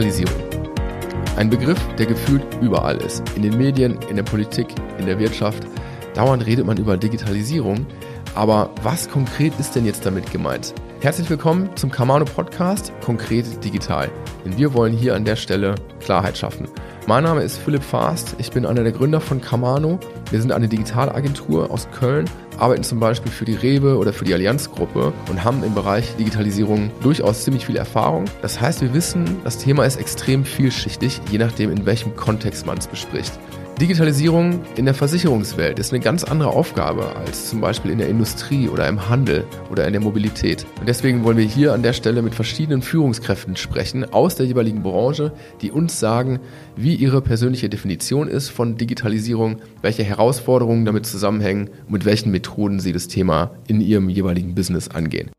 Digitalisierung. Ein Begriff, der gefühlt überall ist. In den Medien, in der Politik, in der Wirtschaft. Dauernd redet man über Digitalisierung. Aber was konkret ist denn jetzt damit gemeint? Herzlich willkommen zum Kamano Podcast Konkret Digital. Denn wir wollen hier an der Stelle Klarheit schaffen. Mein Name ist Philipp Fast. Ich bin einer der Gründer von Kamano. Wir sind eine Digitalagentur aus Köln, arbeiten zum Beispiel für die Rewe oder für die Allianzgruppe und haben im Bereich Digitalisierung durchaus ziemlich viel Erfahrung. Das heißt, wir wissen, das Thema ist extrem vielschichtig, je nachdem, in welchem Kontext man es bespricht. Digitalisierung in der Versicherungswelt ist eine ganz andere Aufgabe als zum Beispiel in der Industrie oder im Handel oder in der Mobilität. Und deswegen wollen wir hier an der Stelle mit verschiedenen Führungskräften sprechen aus der jeweiligen Branche, die uns sagen, wie ihre persönliche Definition ist von Digitalisierung, welche Herausforderungen damit zusammenhängen und mit welchen Methoden sie das Thema in ihrem jeweiligen Business angehen.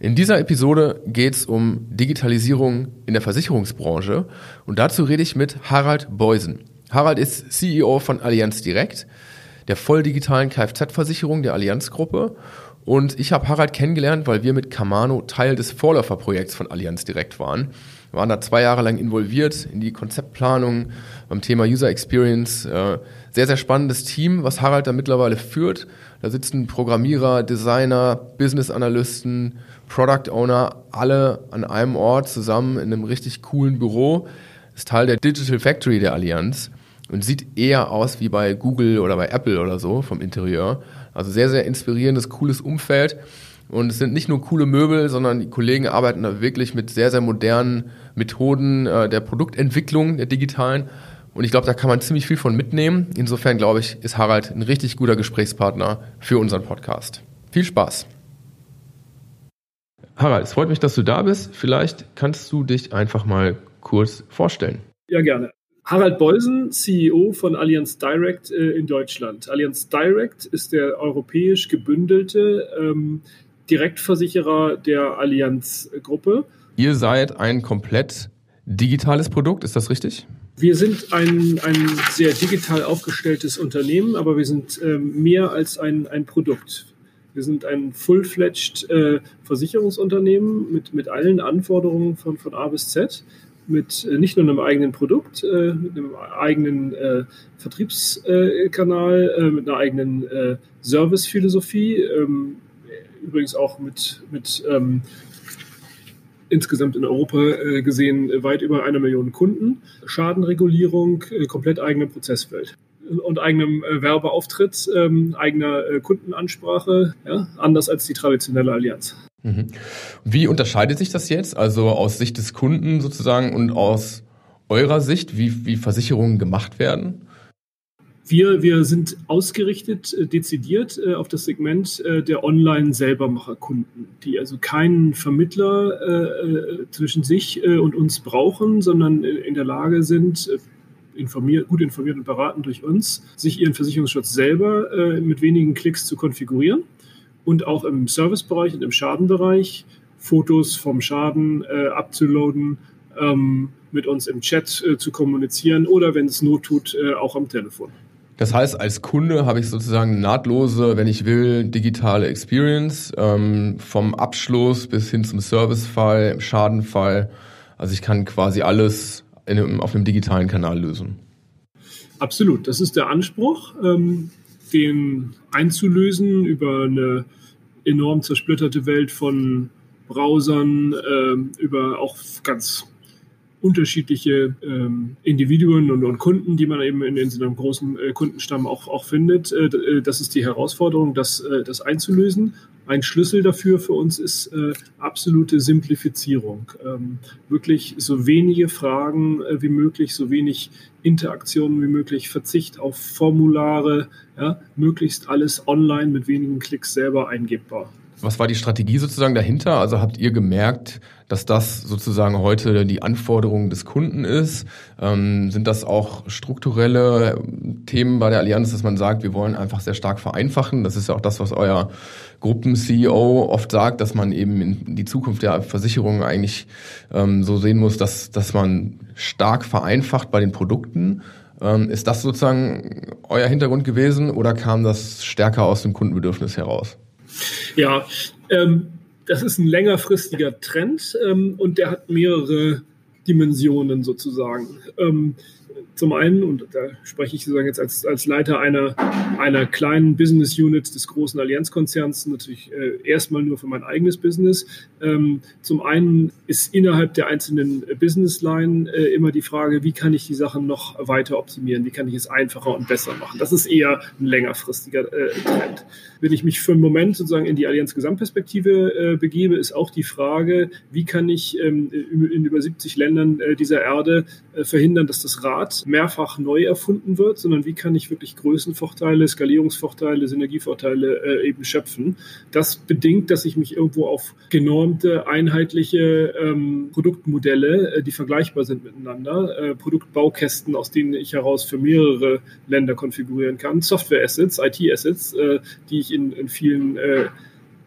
In dieser Episode geht es um Digitalisierung in der Versicherungsbranche und dazu rede ich mit Harald Beusen. Harald ist CEO von Allianz Direkt, der voll digitalen Kfz-Versicherung der Allianz-Gruppe. Und ich habe Harald kennengelernt, weil wir mit Kamano Teil des Vorläuferprojekts von Allianz Direkt waren. Wir waren da zwei Jahre lang involviert in die Konzeptplanung beim Thema User Experience. Äh, sehr, sehr spannendes Team, was Harald da mittlerweile führt. Da sitzen Programmierer, Designer, Business Analysten, Product Owner, alle an einem Ort zusammen in einem richtig coolen Büro. ist Teil der Digital Factory der Allianz und sieht eher aus wie bei Google oder bei Apple oder so vom Interieur. Also sehr, sehr inspirierendes, cooles Umfeld. Und es sind nicht nur coole Möbel, sondern die Kollegen arbeiten da wirklich mit sehr, sehr modernen Methoden äh, der Produktentwicklung, der digitalen. Und ich glaube, da kann man ziemlich viel von mitnehmen. Insofern glaube ich, ist Harald ein richtig guter Gesprächspartner für unseren Podcast. Viel Spaß. Harald, es freut mich, dass du da bist. Vielleicht kannst du dich einfach mal kurz vorstellen. Ja, gerne. Harald Beusen, CEO von Allianz Direct äh, in Deutschland. Allianz Direct ist der europäisch gebündelte ähm, Direktversicherer der Allianz-Gruppe. Ihr seid ein komplett digitales Produkt, ist das richtig? Wir sind ein, ein sehr digital aufgestelltes Unternehmen, aber wir sind ähm, mehr als ein, ein Produkt. Wir sind ein full-fledged äh, Versicherungsunternehmen mit, mit allen Anforderungen von, von A bis Z mit äh, nicht nur einem eigenen Produkt, äh, mit einem eigenen äh, Vertriebskanal, mit einer eigenen Servicephilosophie, ähm, übrigens auch mit, mit ähm, insgesamt in Europa gesehen weit über einer Million Kunden, Schadenregulierung, komplett eigene Prozesswelt und eigenem Werbeauftritt, ähm, eigener Kundenansprache, ja, anders als die traditionelle Allianz. Mhm. Wie unterscheidet sich das jetzt, also aus Sicht des Kunden sozusagen und aus eurer Sicht, wie, wie Versicherungen gemacht werden? Wir, wir sind ausgerichtet, äh, dezidiert äh, auf das Segment äh, der Online-Selbermacher-Kunden, die also keinen Vermittler zwischen sich und uns brauchen, sondern in der Lage sind, informiert, gut informiert und beraten durch uns, sich ihren Versicherungsschutz selber mit wenigen Klicks zu konfigurieren und auch im Servicebereich und im Schadenbereich Fotos vom Schaden äh, abzuladen, ähm, mit uns im Chat äh, zu kommunizieren oder wenn es Not tut, äh, auch am Telefon. Das heißt, als Kunde habe ich sozusagen nahtlose, wenn ich will, digitale Experience ähm, vom Abschluss bis hin zum Servicefall, im Schadenfall. Also ich kann quasi alles in, auf einem digitalen Kanal lösen. Absolut, das ist der Anspruch. Ähm, den einzulösen über eine enorm zersplitterte Welt von Browsern, äh, über auch ganz unterschiedliche ähm, Individuen und, und, Kunden, die man eben in, in so einem großen äh, Kundenstamm auch, auch findet. Äh, äh, das ist die Herausforderung, das, äh, das einzulösen. Ein Schlüssel dafür für uns ist äh, absolute Simplifizierung. Ähm, wirklich so wenige Fragen äh, wie möglich, so wenig Interaktionen wie möglich, Verzicht auf Formulare, ja, möglichst alles online mit wenigen Klicks selber eingebbar. Was war die Strategie sozusagen dahinter? Also habt ihr gemerkt, dass das sozusagen heute die Anforderung des Kunden ist? Ähm, sind das auch strukturelle Themen bei der Allianz, dass man sagt, wir wollen einfach sehr stark vereinfachen? Das ist ja auch das, was euer Gruppen-CEO oft sagt, dass man eben in die Zukunft der Versicherung eigentlich ähm, so sehen muss, dass, dass man stark vereinfacht bei den Produkten. Ähm, ist das sozusagen euer Hintergrund gewesen oder kam das stärker aus dem Kundenbedürfnis heraus? Ja, ähm, das ist ein längerfristiger Trend ähm, und der hat mehrere Dimensionen sozusagen. Ähm, zum einen, und da spreche ich sozusagen jetzt als, als Leiter einer, einer kleinen Business Unit des großen Allianzkonzerns natürlich äh, erstmal nur für mein eigenes Business. Ähm, zum einen ist innerhalb der einzelnen Business Line äh, immer die Frage, wie kann ich die Sachen noch weiter optimieren? Wie kann ich es einfacher und besser machen? Das ist eher ein längerfristiger äh, Trend. Wenn ich mich für einen Moment sozusagen in die Allianz Gesamtperspektive äh, begebe, ist auch die Frage, wie kann ich ähm, in über 70 Ländern äh, dieser Erde äh, verhindern, dass das Rad mehrfach neu erfunden wird, sondern wie kann ich wirklich Größenvorteile, Skalierungsvorteile, Synergievorteile äh, eben schöpfen. Das bedingt, dass ich mich irgendwo auf genormte, einheitliche ähm, Produktmodelle, äh, die vergleichbar sind miteinander, äh, Produktbaukästen, aus denen ich heraus für mehrere Länder konfigurieren kann, Software-Assets, IT-Assets, äh, die ich in, in vielen äh,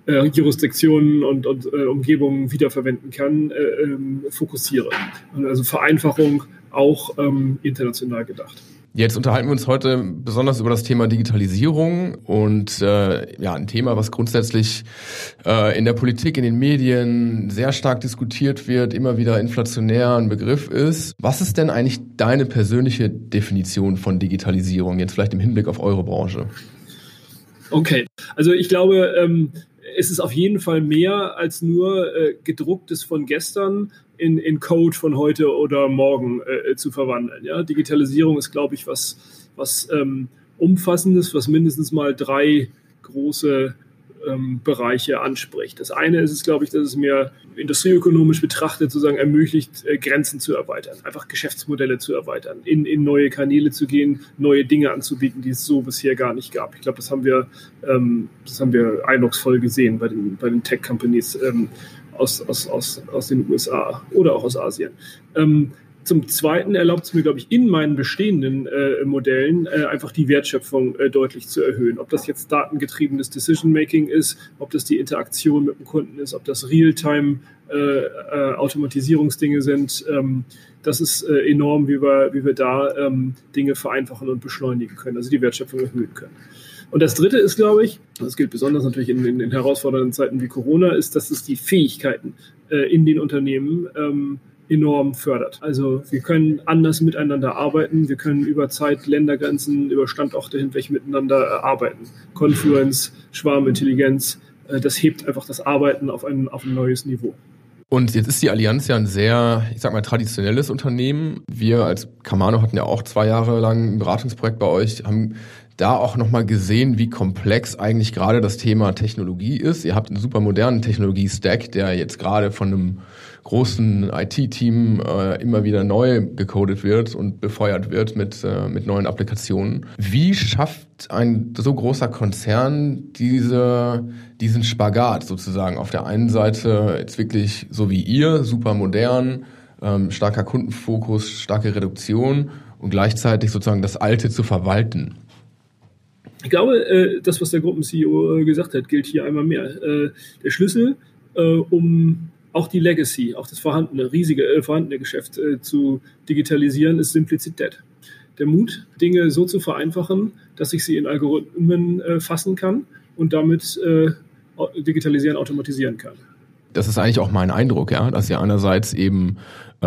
äh, Jurisdiktionen und, und äh, Umgebungen wiederverwenden kann, äh, ähm, fokussiere. Also Vereinfachung auch ähm, international gedacht. Jetzt unterhalten wir uns heute besonders über das Thema Digitalisierung und äh, ja ein Thema, was grundsätzlich äh, in der Politik, in den Medien sehr stark diskutiert wird, immer wieder inflationär ein Begriff ist. Was ist denn eigentlich deine persönliche Definition von Digitalisierung jetzt vielleicht im Hinblick auf eure Branche? Okay, also ich glaube, ähm, es ist auf jeden Fall mehr als nur äh, gedrucktes von gestern in, in Code von heute oder morgen äh, zu verwandeln. Ja? Digitalisierung ist, glaube ich, was, was ähm, Umfassendes, was mindestens mal drei große ähm, Bereiche anspricht. Das eine ist es, glaube ich, dass es mir industrieökonomisch betrachtet sozusagen ermöglicht, äh, Grenzen zu erweitern, einfach Geschäftsmodelle zu erweitern, in, in neue Kanäle zu gehen, neue Dinge anzubieten, die es so bisher gar nicht gab. Ich glaube, das haben wir, ähm, das haben wir eindrucksvoll gesehen bei den, bei den Tech-Companies ähm, aus, aus, aus, aus den USA oder auch aus Asien. Ähm, zum Zweiten erlaubt es mir, glaube ich, in meinen bestehenden äh, Modellen äh, einfach die Wertschöpfung äh, deutlich zu erhöhen. Ob das jetzt datengetriebenes Decision-Making ist, ob das die Interaktion mit dem Kunden ist, ob das Real-Time-Automatisierungsdinge äh, äh, sind. Ähm, das ist äh, enorm, wie wir, wie wir da ähm, Dinge vereinfachen und beschleunigen können, also die Wertschöpfung erhöhen können. Und das Dritte ist, glaube ich, das gilt besonders natürlich in, in, in herausfordernden Zeiten wie Corona, ist, dass es die Fähigkeiten in den Unternehmen ähm, enorm fördert. Also wir können anders miteinander arbeiten, wir können über Zeit, Ländergrenzen, über Standorte hinweg miteinander arbeiten. Confluence, Schwarmintelligenz, äh, das hebt einfach das Arbeiten auf ein, auf ein neues Niveau. Und jetzt ist die Allianz ja ein sehr, ich sag mal, traditionelles Unternehmen. Wir als Kamano hatten ja auch zwei Jahre lang ein Beratungsprojekt bei euch, haben da auch nochmal gesehen, wie komplex eigentlich gerade das Thema Technologie ist. Ihr habt einen super modernen Technologie-Stack, der jetzt gerade von einem großen IT-Team äh, immer wieder neu gecodet wird und befeuert wird mit, äh, mit neuen Applikationen. Wie schafft ein so großer Konzern diese, diesen Spagat sozusagen? Auf der einen Seite jetzt wirklich so wie ihr, super modern, ähm, starker Kundenfokus, starke Reduktion und gleichzeitig sozusagen das Alte zu verwalten. Ich glaube, äh, das, was der Gruppen-CEO äh, gesagt hat, gilt hier einmal mehr. Äh, der Schlüssel, um auch die Legacy, auch das vorhandene, riesige äh, vorhandene Geschäft äh, zu digitalisieren, ist Simplizität. Der Mut, Dinge so zu vereinfachen, dass ich sie in Algorithmen äh, fassen kann und damit äh, digitalisieren, automatisieren kann. Das ist eigentlich auch mein Eindruck, ja, dass ihr einerseits eben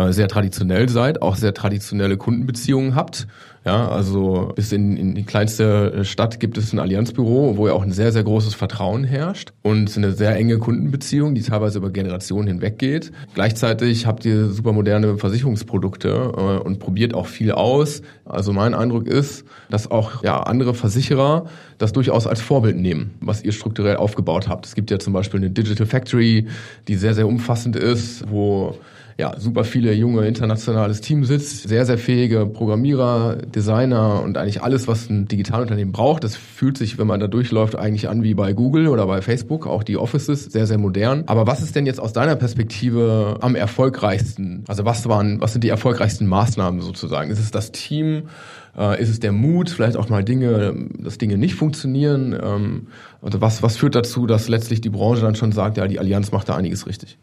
sehr traditionell seid, auch sehr traditionelle Kundenbeziehungen habt. Ja, also bis in, in die kleinste Stadt gibt es ein Allianzbüro, wo ja auch ein sehr, sehr großes Vertrauen herrscht und eine sehr enge Kundenbeziehung, die teilweise über Generationen hinweg geht. Gleichzeitig habt ihr super moderne Versicherungsprodukte äh, und probiert auch viel aus. Also mein Eindruck ist, dass auch ja, andere Versicherer das durchaus als Vorbild nehmen, was ihr strukturell aufgebaut habt. Es gibt ja zum Beispiel eine Digital Factory, die sehr, sehr umfassend ist, wo ja, super viele junge internationales Team sitzt, sehr, sehr fähige Programmierer, Designer und eigentlich alles, was ein Digitalunternehmen braucht. Das fühlt sich, wenn man da durchläuft, eigentlich an wie bei Google oder bei Facebook, auch die Offices, sehr, sehr modern. Aber was ist denn jetzt aus deiner Perspektive am erfolgreichsten? Also was waren, was sind die erfolgreichsten Maßnahmen sozusagen? Ist es das Team? Äh, ist es der Mut, vielleicht auch mal Dinge, dass Dinge nicht funktionieren? Ähm, also was, was führt dazu, dass letztlich die Branche dann schon sagt, ja, die Allianz macht da einiges richtig?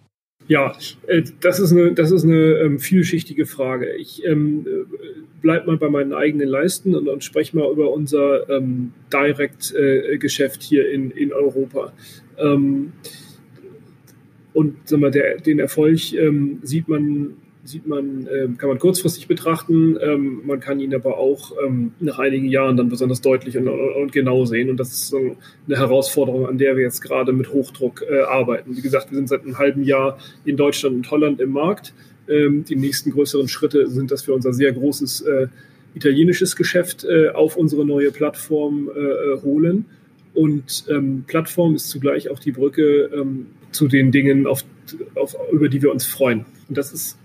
Ja, äh, das ist eine, das ist eine ähm, vielschichtige Frage. Ich ähm, bleib mal bei meinen eigenen Leisten und, und spreche mal über unser ähm, Direct-Geschäft äh, hier in, in Europa. Ähm, und sag mal, der, den Erfolg ähm, sieht man sieht man, äh, kann man kurzfristig betrachten, ähm, man kann ihn aber auch ähm, nach einigen Jahren dann besonders deutlich und, und, genau sehen. Und das ist so eine Herausforderung, an der wir jetzt gerade mit Hochdruck äh, arbeiten. Wie gesagt, wir sind seit einem halben Jahr in Deutschland und Holland im Markt. Ähm, die nächsten größeren Schritte sind, dass wir unser sehr großes äh, italienisches Geschäft äh, auf unsere neue Plattform äh, äh, holen. Und ähm, Plattform ist zugleich auch die Brücke ähm, zu den Dingen, auf, auf, über die wir uns freuen. Und das ist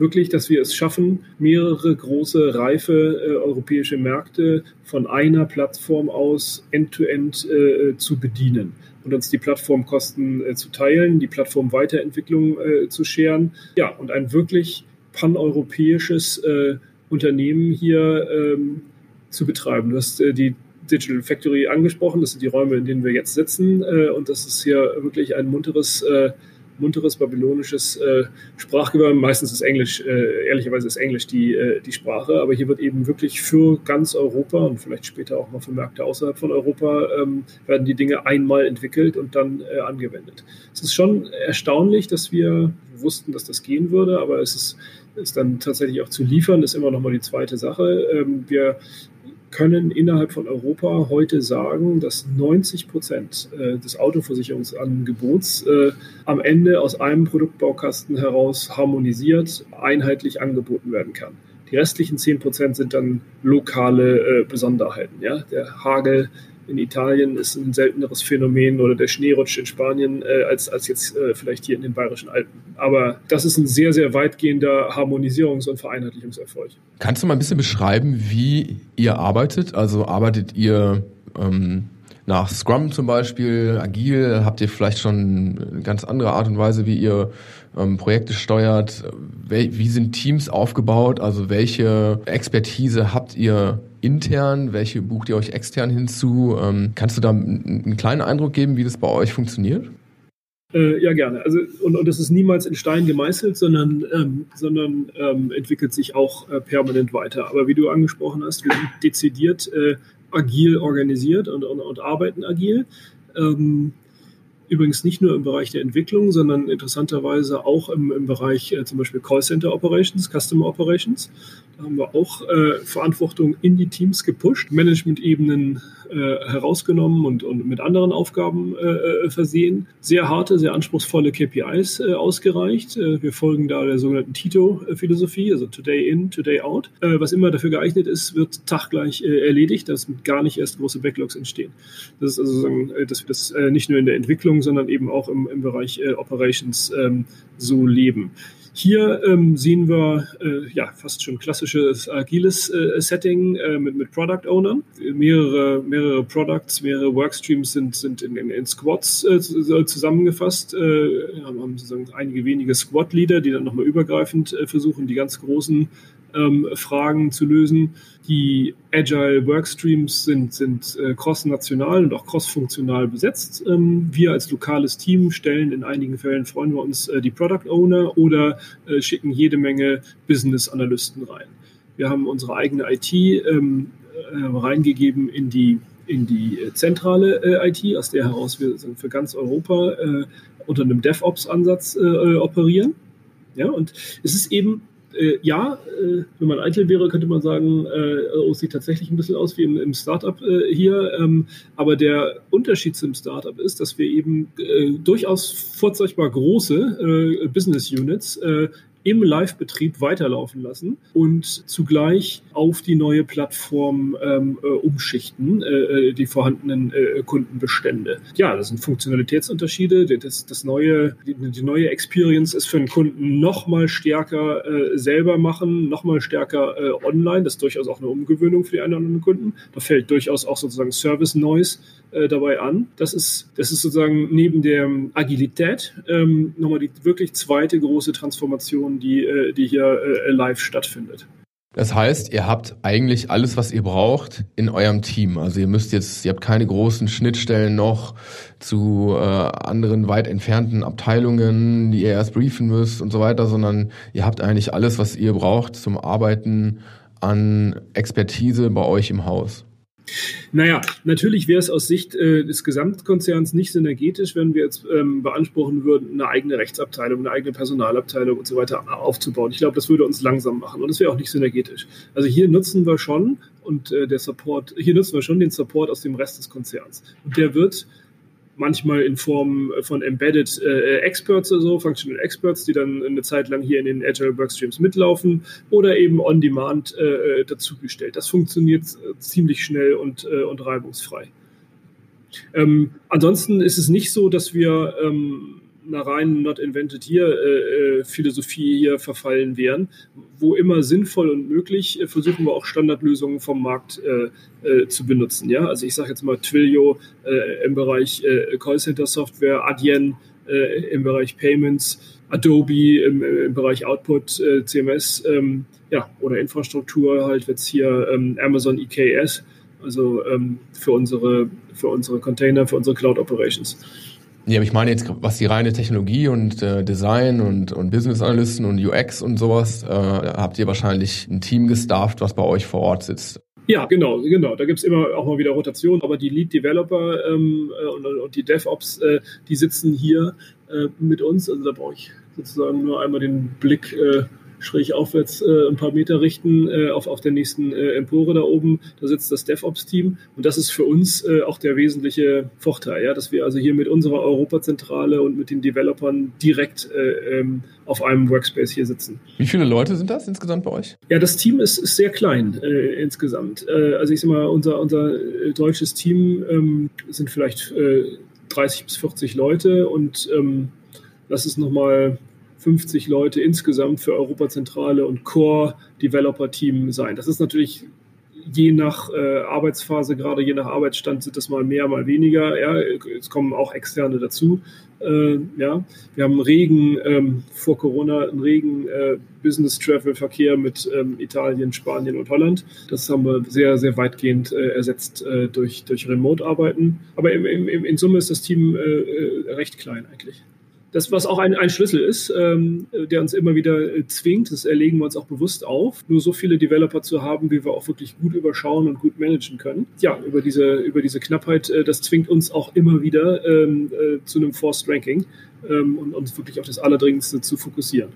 wirklich, dass wir es schaffen, mehrere große, reife äh, europäische Märkte von einer Plattform aus end-to-end -end, äh, zu bedienen und uns die Plattformkosten äh, zu teilen, die Plattformweiterentwicklung äh, zu scheren. Ja, und ein wirklich paneuropäisches äh, Unternehmen hier ähm, zu betreiben. Du hast äh, die Digital Factory angesprochen. Das sind die Räume, in denen wir jetzt sitzen. Äh, und das ist hier wirklich ein munteres, äh, munteres babylonisches äh, Sprachgewölbe. Meistens ist Englisch, äh, ehrlicherweise ist Englisch die, äh, die Sprache. Aber hier wird eben wirklich für ganz Europa und vielleicht später auch mal für Märkte außerhalb von Europa ähm, werden die Dinge einmal entwickelt und dann äh, angewendet. Es ist schon erstaunlich, dass wir wussten, dass das gehen würde, aber es ist ist dann tatsächlich auch zu liefern, ist immer noch mal die zweite Sache. Ähm, wir können innerhalb von Europa heute sagen, dass 90 Prozent äh, des Autoversicherungsangebots äh, am Ende aus einem Produktbaukasten heraus harmonisiert, einheitlich angeboten werden kann. Die restlichen 10 Prozent sind dann lokale äh, Besonderheiten. Der Hagel in Italien ist ein selteneres Phänomen oder der Schneerutsch in Spanien äh, als, als jetzt äh, vielleicht hier in den Bayerischen Alpen. Aber das ist ein sehr, sehr weitgehender Harmonisierungs- und Vereinheitlichungserfolg. Kannst du mal ein bisschen beschreiben, wie ihr arbeitet? Also arbeitet ihr ähm, nach Scrum zum Beispiel, agil? Habt ihr vielleicht schon eine ganz andere Art und Weise, wie ihr ähm, Projekte steuert? Wie sind Teams aufgebaut? Also welche Expertise habt ihr intern? Welche bucht ihr euch extern hinzu? Ähm, kannst du da einen kleinen Eindruck geben, wie das bei euch funktioniert? Äh, ja, gerne. Also, und, und das ist niemals in Stein gemeißelt, sondern, ähm, sondern ähm, entwickelt sich auch äh, permanent weiter. Aber wie du angesprochen hast, wir sind dezidiert äh, agil organisiert und, und, und arbeiten agil. Ähm, Übrigens nicht nur im Bereich der Entwicklung, sondern interessanterweise auch im, im Bereich äh, zum Beispiel Callcenter Operations, Customer Operations. Haben wir auch äh, Verantwortung in die Teams gepusht, Management-Ebenen äh, herausgenommen und, und mit anderen Aufgaben äh, äh versehen. Sehr harte, sehr anspruchsvolle KPIs äh, ausgereicht. Äh, wir folgen da der sogenannten Tito-Philosophie, also Today in, Today out. Was immer dafür geeignet ist, wird taggleich erledigt, dass gar nicht erst große Backlogs entstehen. Das ist also, dass wir das nicht nur in der Entwicklung sondern eben auch im, im Bereich Operations ähm, so leben. Hier ähm, sehen wir äh, ja fast schon klassisches agiles äh, Setting äh, mit, mit Product Ownern. Mehrere, mehrere Products, mehrere Workstreams sind, sind in, in, in Squads äh, zusammengefasst. Äh, haben, haben sozusagen einige wenige Squad-Leader, die dann nochmal übergreifend äh, versuchen, die ganz großen ähm, Fragen zu lösen. Die Agile Workstreams sind, sind äh, cross-national und auch cross-funktional besetzt. Ähm, wir als lokales Team stellen in einigen Fällen, freuen wir uns, äh, die Product Owner oder äh, schicken jede Menge Business-Analysten rein. Wir haben unsere eigene IT ähm, äh, reingegeben in die in die zentrale äh, IT, aus der heraus wir für ganz Europa äh, unter einem DevOps-Ansatz äh, operieren. Ja, und es ist eben äh, ja, äh, wenn man eitel wäre, könnte man sagen, äh, oh, sieht tatsächlich ein bisschen aus wie im, im Startup äh, hier. Ähm, aber der Unterschied zum Startup ist, dass wir eben äh, durchaus vorzeigbar große äh, Business Units äh, im Live-Betrieb weiterlaufen lassen und zugleich auf die neue Plattform ähm, äh, umschichten, äh, äh, die vorhandenen äh, Kundenbestände. Ja, das sind Funktionalitätsunterschiede. Das, das neue, die, die neue Experience ist für den Kunden noch mal stärker äh, selber machen, noch mal stärker äh, online. Das ist durchaus auch eine Umgewöhnung für die einen oder anderen Kunden. Da fällt durchaus auch sozusagen Service Noise äh, dabei an. Das ist, das ist sozusagen neben der Agilität ähm, nochmal die wirklich zweite große Transformation, die, äh, die hier äh, live stattfindet. Das heißt, ihr habt eigentlich alles, was ihr braucht, in eurem Team. Also ihr müsst jetzt, ihr habt keine großen Schnittstellen noch zu äh, anderen weit entfernten Abteilungen, die ihr erst briefen müsst und so weiter, sondern ihr habt eigentlich alles, was ihr braucht zum Arbeiten an Expertise bei euch im Haus. Naja, natürlich wäre es aus Sicht äh, des Gesamtkonzerns nicht synergetisch, wenn wir jetzt ähm, beanspruchen würden, eine eigene Rechtsabteilung, eine eigene Personalabteilung und so weiter aufzubauen. Ich glaube, das würde uns langsam machen und das wäre auch nicht synergetisch. Also hier nutzen wir schon und äh, der Support, hier nutzen wir schon den Support aus dem Rest des Konzerns. Und der wird manchmal in Form von Embedded äh, Experts oder so, Functional Experts, die dann eine Zeit lang hier in den Agile Workstreams mitlaufen oder eben on demand äh, äh dazugestellt. Das funktioniert äh, ziemlich schnell und, äh, und reibungsfrei. Ähm, ansonsten ist es nicht so, dass wir ähm, einer reinen Not Invented Here äh, Philosophie hier verfallen wären. Wo immer sinnvoll und möglich, äh, versuchen wir auch Standardlösungen vom Markt äh, äh, zu benutzen. Ja? Also ich sage jetzt mal Twilio äh, im Bereich äh, Callcenter Software, Adyen im Bereich Payments, Adobe im, im Bereich Output, CMS ähm, ja, oder Infrastruktur, halt jetzt hier ähm, Amazon EKS, also ähm, für, unsere, für unsere Container, für unsere Cloud Operations. Ja, aber ich meine jetzt, was die reine Technologie und äh, Design und, und Business Analysten und UX und sowas, äh, habt ihr wahrscheinlich ein Team gestafft, was bei euch vor Ort sitzt. Ja, genau, genau. Da gibt's immer auch mal wieder Rotation, aber die Lead Developer ähm, äh, und, und, die DevOps, äh, die sitzen hier äh, mit uns. Also da brauche ich sozusagen nur einmal den Blick äh, schräg aufwärts äh, ein paar Meter richten äh, auf, auf der nächsten äh, Empore da oben. Da sitzt das DevOps-Team und das ist für uns äh, auch der wesentliche Vorteil, ja, dass wir also hier mit unserer Europazentrale und mit den Developern direkt äh, ähm, auf einem Workspace hier sitzen. Wie viele Leute sind das insgesamt bei euch? Ja, das Team ist, ist sehr klein äh, insgesamt. Äh, also ich sag mal, unser, unser äh, deutsches Team ähm, sind vielleicht äh, 30 bis 40 Leute und ähm, das ist nochmal 50 Leute insgesamt für Europazentrale und Core Developer Team sein. Das ist natürlich je nach äh, Arbeitsphase, gerade je nach Arbeitsstand sind das mal mehr, mal weniger. Ja, es kommen auch externe dazu. Äh, ja, wir haben regen ähm, vor Corona einen regen äh, Business Travel Verkehr mit ähm, Italien, Spanien und Holland. Das haben wir sehr, sehr weitgehend äh, ersetzt äh, durch durch Remote Arbeiten. Aber im, im, in Summe ist das Team äh, recht klein eigentlich das, was auch ein, ein Schlüssel ist, ähm, der uns immer wieder äh, zwingt, das erlegen wir uns auch bewusst auf, nur so viele Developer zu haben, wie wir auch wirklich gut überschauen und gut managen können. Ja, über diese, über diese Knappheit, äh, das zwingt uns auch immer wieder ähm, äh, zu einem Forced Ranking ähm, und uns wirklich auf das Allerdringendste zu fokussieren.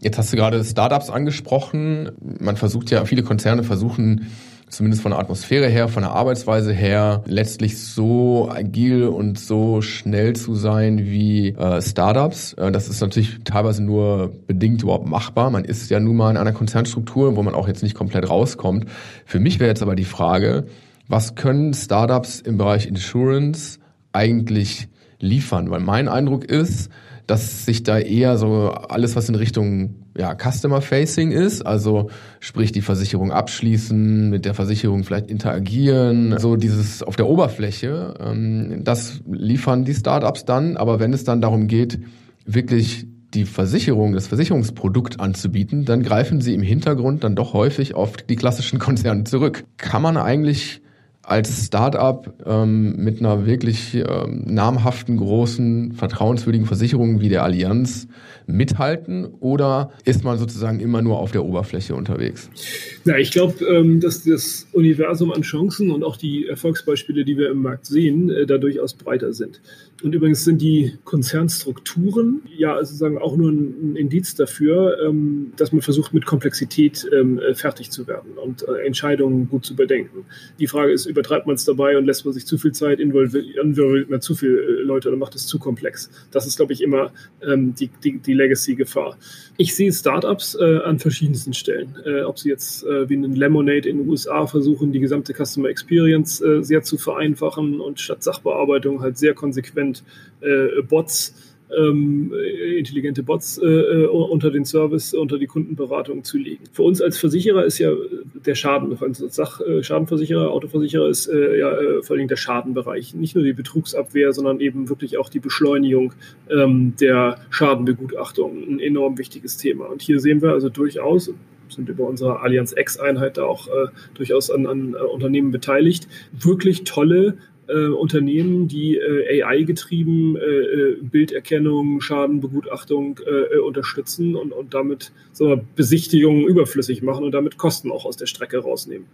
Jetzt hast du gerade Startups angesprochen. Man versucht ja, viele Konzerne versuchen, zumindest von der Atmosphäre her, von der Arbeitsweise her, letztlich so agil und so schnell zu sein wie äh, Startups. Äh, das ist natürlich teilweise nur bedingt überhaupt machbar. Man ist ja nun mal in einer Konzernstruktur, wo man auch jetzt nicht komplett rauskommt. Für mich wäre jetzt aber die Frage, was können Startups im Bereich Insurance eigentlich liefern? Weil mein Eindruck ist, dass sich da eher so alles, was in Richtung ja, Customer-Facing ist, also sprich die Versicherung abschließen, mit der Versicherung vielleicht interagieren, so dieses auf der Oberfläche, ähm, das liefern die Startups dann, aber wenn es dann darum geht, wirklich die Versicherung, das Versicherungsprodukt anzubieten, dann greifen sie im Hintergrund dann doch häufig auf die klassischen Konzerne zurück. Kann man eigentlich als Startup ähm, mit einer wirklich ähm, namhaften, großen, vertrauenswürdigen Versicherung wie der Allianz mithalten oder ist man sozusagen immer nur auf der Oberfläche unterwegs? Ja, ich glaube, ähm, dass das Universum an Chancen und auch die Erfolgsbeispiele, die wir im Markt sehen, äh, da durchaus breiter sind. Und übrigens sind die Konzernstrukturen ja sozusagen auch nur ein, Indiz dafür, ähm, dass man versucht, mit Komplexität ähm, äh, fertig zu werden und äh, Entscheidungen gut zu bedenken. Die Frage ist, übertreibt man es dabei und lässt man sich zu viel Zeit, involviert man zu viele Leute oder macht es zu komplex? Das ist, glaube ich, immer die, die, die Legacy-Gefahr. Ich sehe Startups an verschiedensten Stellen. ob sie jetzt wie einen Lemonade in den USA versuchen, die gesamte Customer Experience sehr zu vereinfachen und statt Sachbearbeitung halt sehr konsequent äh, Bots, ähm, intelligente Bots äh, äh, unter den Service, unter die Kundenberatung zu legen. Für uns als Versicherer ist ja der Schaden, als Sach, äh, Schadenversicherer, Autoversicherer ist äh, ja äh, vor allem der Schadenbereich. Nicht nur die Betrugsabwehr, sondern eben wirklich auch die Beschleunigung ähm, der Schadenbegutachtung. Ein enorm wichtiges Thema. Und hier sehen wir also durchaus, sind über unsere Allianz X-Einheit da auch äh, durchaus an, an äh, Unternehmen beteiligt, wirklich tolle äh, Unternehmen, die äh, AI-getrieben äh, äh, Bilderkennung, Schadenbegutachtung äh, äh, unterstützen und, und damit so Besichtigungen überflüssig machen und damit Kosten auch aus der Strecke rausnehmen.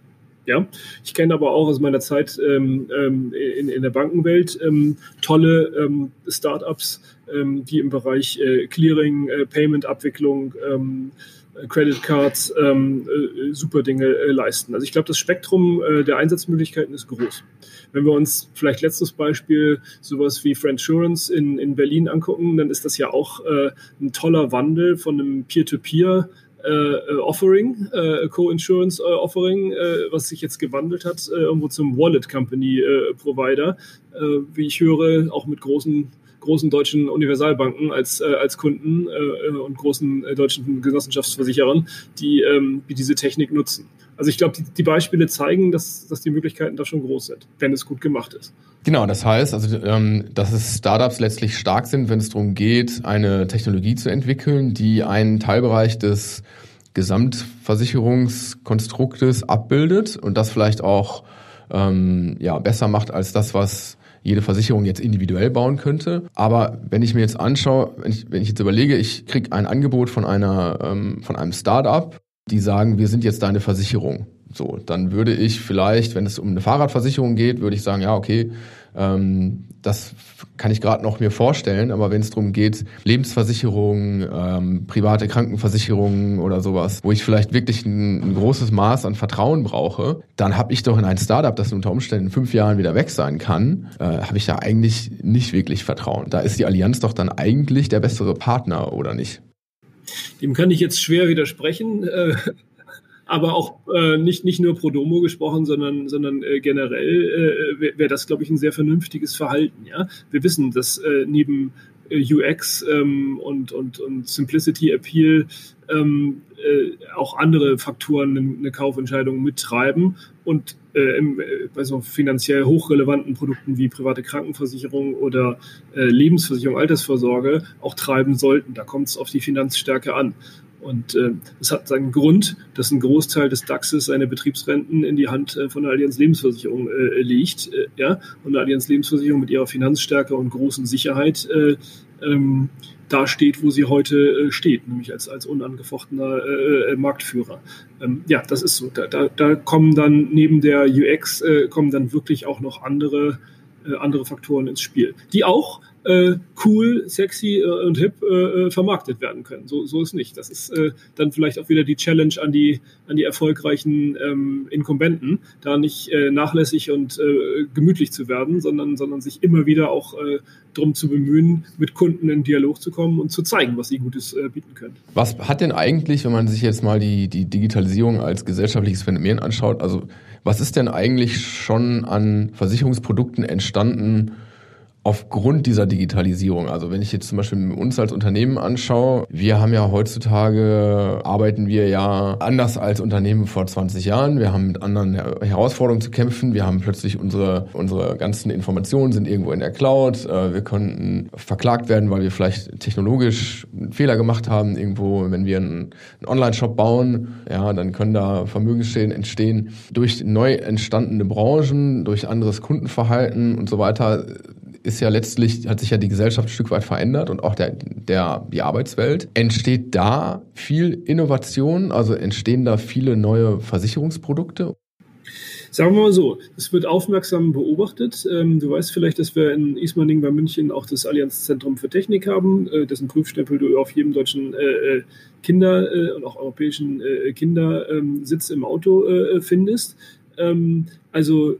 Ja, ich kenne aber auch aus meiner Zeit ähm, ähm, in, in der Bankenwelt ähm, tolle ähm, Startups, ähm, die im Bereich Clearing, Payment-Abwicklung, ähm, Credit Cards ähm, äh, super Dinge äh, leisten. Also ich glaube, das Spektrum äh, der Einsatzmöglichkeiten ist groß. Wenn wir uns vielleicht letztes Beispiel sowas wie Friendsurance in, in Berlin angucken, dann ist das ja auch äh, ein toller Wandel von einem Peer-to-Peer äh, Offering, äh, Co-Insurance äh, Offering, was sich jetzt gewandelt hat, irgendwo zum Wallet Company Provider, wie ich höre, auch mit großen großen deutschen Universalbanken als, äh, als Kunden äh, und großen äh, deutschen Genossenschaftsversicherern, die, ähm, die diese Technik nutzen. Also ich glaube, die, die Beispiele zeigen, dass, dass die Möglichkeiten da schon groß sind, wenn es gut gemacht ist. Genau, das heißt, also, ähm, dass es Startups letztlich stark sind, wenn es darum geht, eine Technologie zu entwickeln, die einen Teilbereich des Gesamtversicherungskonstruktes abbildet und das vielleicht auch ähm, ja, besser macht als das, was jede Versicherung jetzt individuell bauen könnte. Aber wenn ich mir jetzt anschaue, wenn ich, wenn ich jetzt überlege, ich kriege ein Angebot von einer ähm, von einem Startup, die sagen, wir sind jetzt deine Versicherung. So, dann würde ich vielleicht, wenn es um eine Fahrradversicherung geht, würde ich sagen, ja, okay, ähm, das kann ich gerade noch mir vorstellen, aber wenn es darum geht, Lebensversicherungen, ähm, private Krankenversicherungen oder sowas, wo ich vielleicht wirklich ein, ein großes Maß an Vertrauen brauche, dann habe ich doch in ein Startup, das unter Umständen in fünf Jahren wieder weg sein kann, äh, habe ich da eigentlich nicht wirklich Vertrauen. Da ist die Allianz doch dann eigentlich der bessere Partner, oder nicht? Dem kann ich jetzt schwer widersprechen. Äh, aber auch äh, nicht, nicht nur pro domo gesprochen, sondern, sondern äh, generell äh, wäre wär das, glaube ich, ein sehr vernünftiges Verhalten. Ja? Wir wissen, dass äh, neben äh, UX ähm, und, und, und Simplicity Appeal ähm, äh, auch andere Faktoren eine, Kaufentscheidung mittreiben und äh, im, äh, bei so finanziell hochrelevanten Produkten wie private Krankenversicherung oder äh, Lebensversicherung, Altersvorsorge auch treiben sollten. Da kommt es auf die Finanzstärke an. Und äh, das hat seinen Grund, dass ein Großteil des DAXes seine Betriebsrenten in die Hand äh, von der Allianz Lebensversicherung äh, liegt. Äh, ja? Und der Allianz Lebensversicherung mit ihrer Finanzstärke und großen Sicherheit äh, ähm, da steht, wo sie heute äh, steht, nämlich als, als unangefochtener äh, äh Marktführer. Ähm, ja, das ist so. Da, da, da kommen dann neben der UX äh, kommen dann wirklich auch noch andere, äh, andere Faktoren ins Spiel, die auch äh, cool, sexy äh, und hip äh, äh, vermarktet werden können. So, so ist nicht. Das ist äh, dann vielleicht auch wieder die Challenge an die, an die erfolgreichen ähm, Inkumbenten, da nicht nachlässig und gemütlich zu werden, sondern, sondern sich immer wieder auch darum zu bemühen, mit Kunden in Dialog zu kommen und zu zeigen, was sie Gutes bieten können. Was hat denn eigentlich, wenn man sich jetzt mal die, die Digitalisierung als gesellschaftliches Phänomen anschaut, also was ist denn eigentlich schon an Versicherungsprodukten entstanden, aufgrund dieser Digitalisierung. Also wenn ich jetzt zum Beispiel uns als Unternehmen anschaue, wir haben ja heutzutage, arbeiten wir ja anders als Unternehmen vor 20 Jahren. Wir haben mit anderen Herausforderungen zu kämpfen. Wir haben plötzlich unsere, unsere ganzen Informationen sind irgendwo in der Cloud. Äh, wir könnten verklagt werden, weil wir vielleicht technologisch einen Fehler gemacht haben irgendwo. Wenn wir einen, Online-Shop bauen, ja, dann können da Vermögensschäden entstehen durch neu entstandene Branchen, durch anderes Kundenverhalten und so weiter ist ja letztlich, hat sich ja die Gesellschaft ein Stück weit verändert und auch der, der, die Arbeitswelt. Entsteht da viel Innovation? Also entstehen da viele neue Versicherungsprodukte? Sagen wir mal so, es wird aufmerksam beobachtet. Ähm, du weißt vielleicht, dass wir in Ismaning bei München auch das Allianzzentrum für Technik haben, äh, dessen Prüfstempel du auf jedem deutschen äh, äh Kinder- und auch europäischen Kindersitz im Auto findest. Ähm, also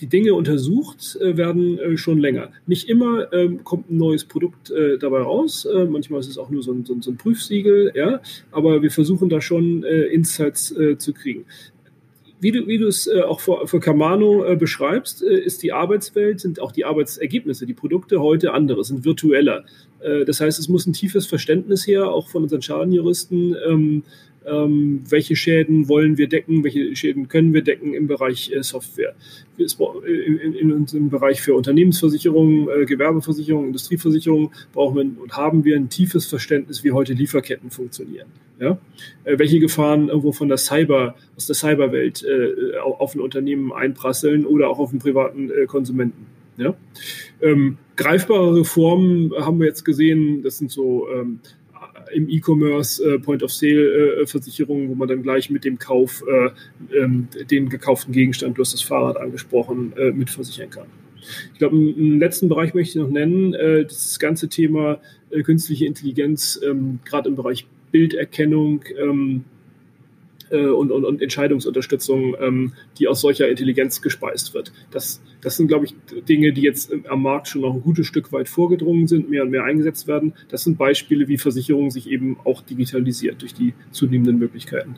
die Dinge untersucht äh, werden äh, schon länger. Nicht immer ähm, kommt ein neues Produkt äh, dabei raus. Manchmal ist es auch nur so ein, so ein, Prüfsiegel, ja. Aber wir versuchen da schon Insights zu kriegen. Wie du, wie du es auch für, für Camano beschreibst, ist die Arbeitswelt, sind auch die Arbeitsergebnisse, die Produkte heute andere, sind virtueller. das heißt, es muss ein tiefes Verständnis her, auch von unseren Schadenjuristen, ähm, ähm, welche Schäden wollen wir decken, welche Schäden können wir decken im Bereich äh, Software. In, in, in unserem Bereich für Unternehmensversicherungen, äh, Gewerbeversicherungen, Industrieversicherungen brauchen wir und haben wir ein tiefes Verständnis, wie heute Lieferketten funktionieren. Ja? Äh, welche Gefahren irgendwo von der Cyber, aus der Cyberwelt äh, auf ein Unternehmen einprasseln oder auch auf einen privaten äh, Konsumenten. Ja? Ähm, greifbare Reformen haben wir jetzt gesehen, das sind so ähm, im E-Commerce äh, Point-of-Sale-Versicherungen, wo man dann gleich mit dem Kauf äh, ähm, den gekauften Gegenstand, du hast das Fahrrad angesprochen, äh, mitversichern kann. Ich glaube, einen letzten Bereich möchte ich noch nennen, äh, das ganze Thema künstliche Intelligenz, ähm, gerade im Bereich Bilderkennung, ähm, äh, und, und, und Entscheidungsunterstützung, ähm, die aus solcher Intelligenz gespeist wird. Das, das sind, glaube ich, Dinge, die jetzt am Markt schon noch ein gutes Stück weit vorgedrungen sind, mehr und mehr eingesetzt werden. Das sind Beispiele, wie Versicherung sich eben auch digitalisiert durch die zunehmenden Möglichkeiten.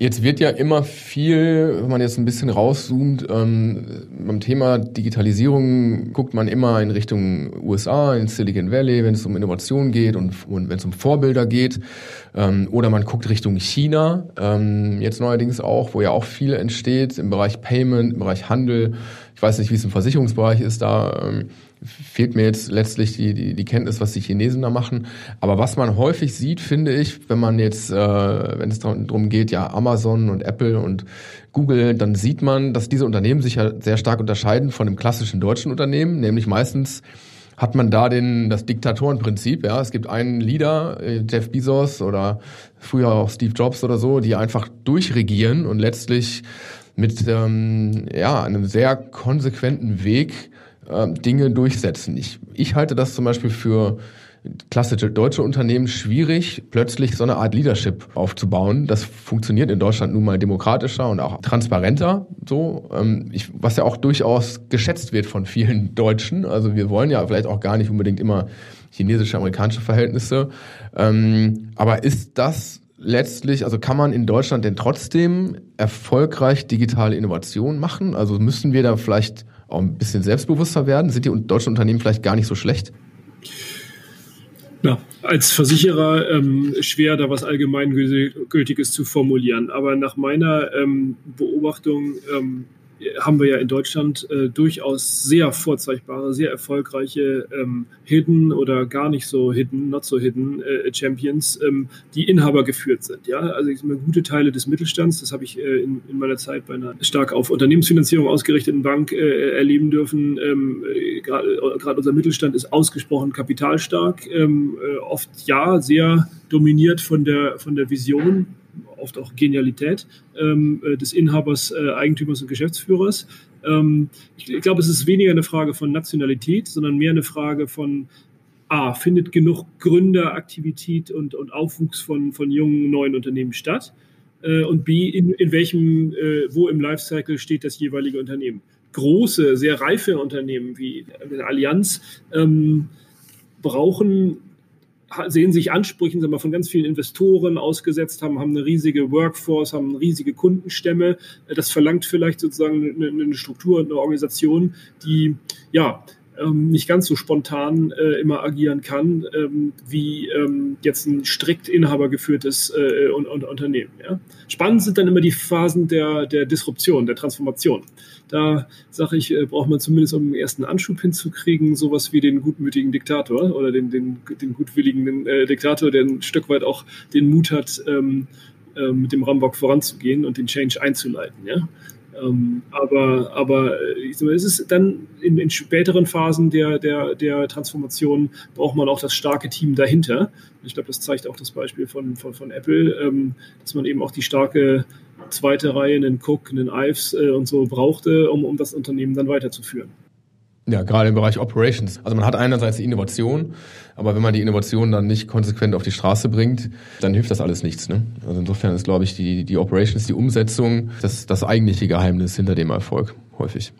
Jetzt wird ja immer viel, wenn man jetzt ein bisschen rauszoomt, ähm, beim Thema Digitalisierung guckt man immer in Richtung USA, in Silicon Valley, wenn es um Innovation geht und, und wenn es um Vorbilder geht. Ähm, oder man guckt Richtung China, ähm, jetzt neuerdings auch, wo ja auch viel entsteht im Bereich Payment, im Bereich Handel. Ich weiß nicht, wie es im Versicherungsbereich ist da. Ähm, fehlt mir jetzt letztlich die, die, die Kenntnis, was die Chinesen da machen. Aber was man häufig sieht, finde ich, wenn man jetzt, äh, wenn es darum geht, ja, Amazon und Apple und Google, dann sieht man, dass diese Unternehmen sich ja sehr stark unterscheiden von dem klassischen deutschen Unternehmen, nämlich meistens hat man da den, das Diktatorenprinzip. Ja, es gibt einen Leader, äh, Jeff Bezos oder früher auch Steve Jobs oder so, die einfach durchregieren und letztlich mit ähm, ja, einem sehr konsequenten Weg äh, Dinge durchsetzen. Ich, ich halte das zum Beispiel für klassische deutsche Unternehmen schwierig, plötzlich so eine Art Leadership aufzubauen. Das funktioniert in Deutschland nun mal demokratischer und auch transparenter, so, ähm, ich, was ja auch durchaus geschätzt wird von vielen Deutschen. Also wir wollen ja vielleicht auch gar nicht unbedingt immer chinesische, amerikanische Verhältnisse. Ähm, aber ist das letztlich, also kann man in Deutschland denn trotzdem erfolgreich digitale Innovation machen? Also müssen wir da vielleicht auch ein bisschen selbstbewusster werden? Sind die deutschen Unternehmen vielleicht gar nicht so schlecht? Ja, als Versicherer ähm, schwer, da was Allgemeingültiges zu formulieren. Aber nach meiner ähm, Beobachtung ähm, haben wir ja in Deutschland äh, durchaus sehr vorzeigbare, sehr erfolgreiche ähm, Hidden oder gar nicht so Hidden, not so Hidden äh, Champions, ähm, die Inhaber geführt sind. Ja, also ich meine, gute Teile des Mittelstands, das habe ich äh, in, in, meiner Zeit bei einer stark auf Unternehmensfinanzierung ausgerichteten Bank äh, erleben dürfen. Ähm, äh, Gerade unser Mittelstand ist ausgesprochen kapitalstark, ähm, äh, oft ja sehr dominiert von der von der Vision oft auch Genialität ähm, äh, des Inhabers, äh, Eigentümers und Geschäftsführers. Ähm, ich, ich glaube, es ist weniger eine Frage von Nationalität, sondern mehr eine Frage von A, findet genug Gründeraktivität und, und Aufwuchs von, von jungen, neuen Unternehmen statt? Äh, und B, in, in welchem, äh, wo im Lifecycle steht das jeweilige Unternehmen? Große, sehr reife Unternehmen wie eine Allianz ähm, brauchen sehen sich Ansprüchen sagen wir, von ganz vielen Investoren ausgesetzt haben, haben eine riesige Workforce, haben riesige Kundenstämme. Das verlangt vielleicht sozusagen eine, eine Struktur und eine Organisation, die ja ähm, nicht ganz so spontan äh, immer agieren kann, ähm, wie ähm, jetzt ein strikt inhabergeführtes äh, un un Unternehmen. Ja? Spannend sind dann immer die Phasen der, der Disruption, der Transformation. Da sage ich, äh, braucht man zumindest, um einen ersten Anschub hinzukriegen, sowas wie den gutmütigen Diktator oder den, den, den gutwilligen äh, Diktator, der ein Stück weit auch den Mut hat, ähm, äh, mit dem Rambock voranzugehen und den Change einzuleiten. Ja? Ähm, aber aber äh, mal, es ist dann in, in, späteren Phasen der, der, der Transformation braucht man auch das starke Team dahinter. Ich glaube, das zeigt auch das Beispiel von, von, von Apple, ähm, dass man eben auch die starke zweite Reihe, einen Cook, einen Ives äh, und so brauchte, um, um das Unternehmen dann weiterzuführen. Ja, gerade im Bereich Operations. Also man hat einerseits die Innovation, aber wenn man die Innovation dann nicht konsequent auf die Straße bringt, dann hilft das alles nichts. Ne? Also insofern ist, glaube ich, die, die Operations, die Umsetzung, das, das eigentliche Geheimnis hinter dem Erfolg häufig.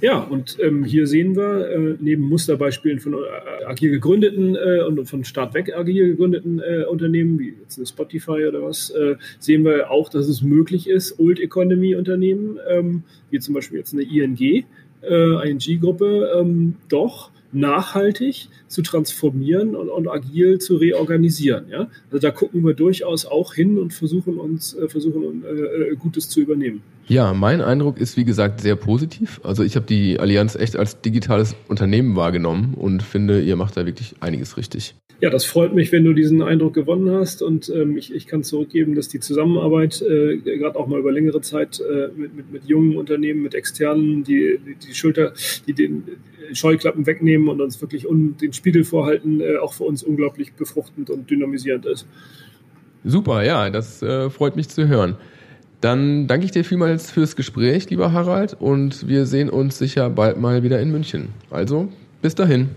Ja, und ähm, hier sehen wir äh, neben Musterbeispielen von äh, agil gegründeten äh, und von Start weg agil gegründeten äh, Unternehmen, wie jetzt eine Spotify oder was, äh, sehen wir auch, dass es möglich ist, Old Economy Unternehmen, ähm, wie zum Beispiel jetzt eine ING, äh, ING-Gruppe ähm, doch nachhaltig zu transformieren und, und, agil zu reorganisieren. Ja? Also da gucken wir durchaus auch hin und versuchen uns äh, versuchen äh, äh, Gutes zu übernehmen. Ja, mein Eindruck ist wie gesagt sehr positiv. Also ich habe die Allianz echt als digitales Unternehmen wahrgenommen und finde, ihr macht da wirklich einiges richtig. Ja, das freut mich, wenn du diesen Eindruck gewonnen hast und ähm, ich, ich kann zurückgeben, dass die Zusammenarbeit äh, gerade auch mal über längere Zeit äh, mit, mit, mit jungen Unternehmen, mit externen, die die, die Schulter, die den Scheuklappen wegnehmen und uns wirklich un, den Spiegel vorhalten, äh, auch für uns unglaublich befruchtend und dynamisierend ist. Super, ja, das äh, freut mich zu hören. Dann danke ich dir vielmals fürs Gespräch, lieber Harald, und wir sehen uns sicher bald mal wieder in München. Also, bis dahin.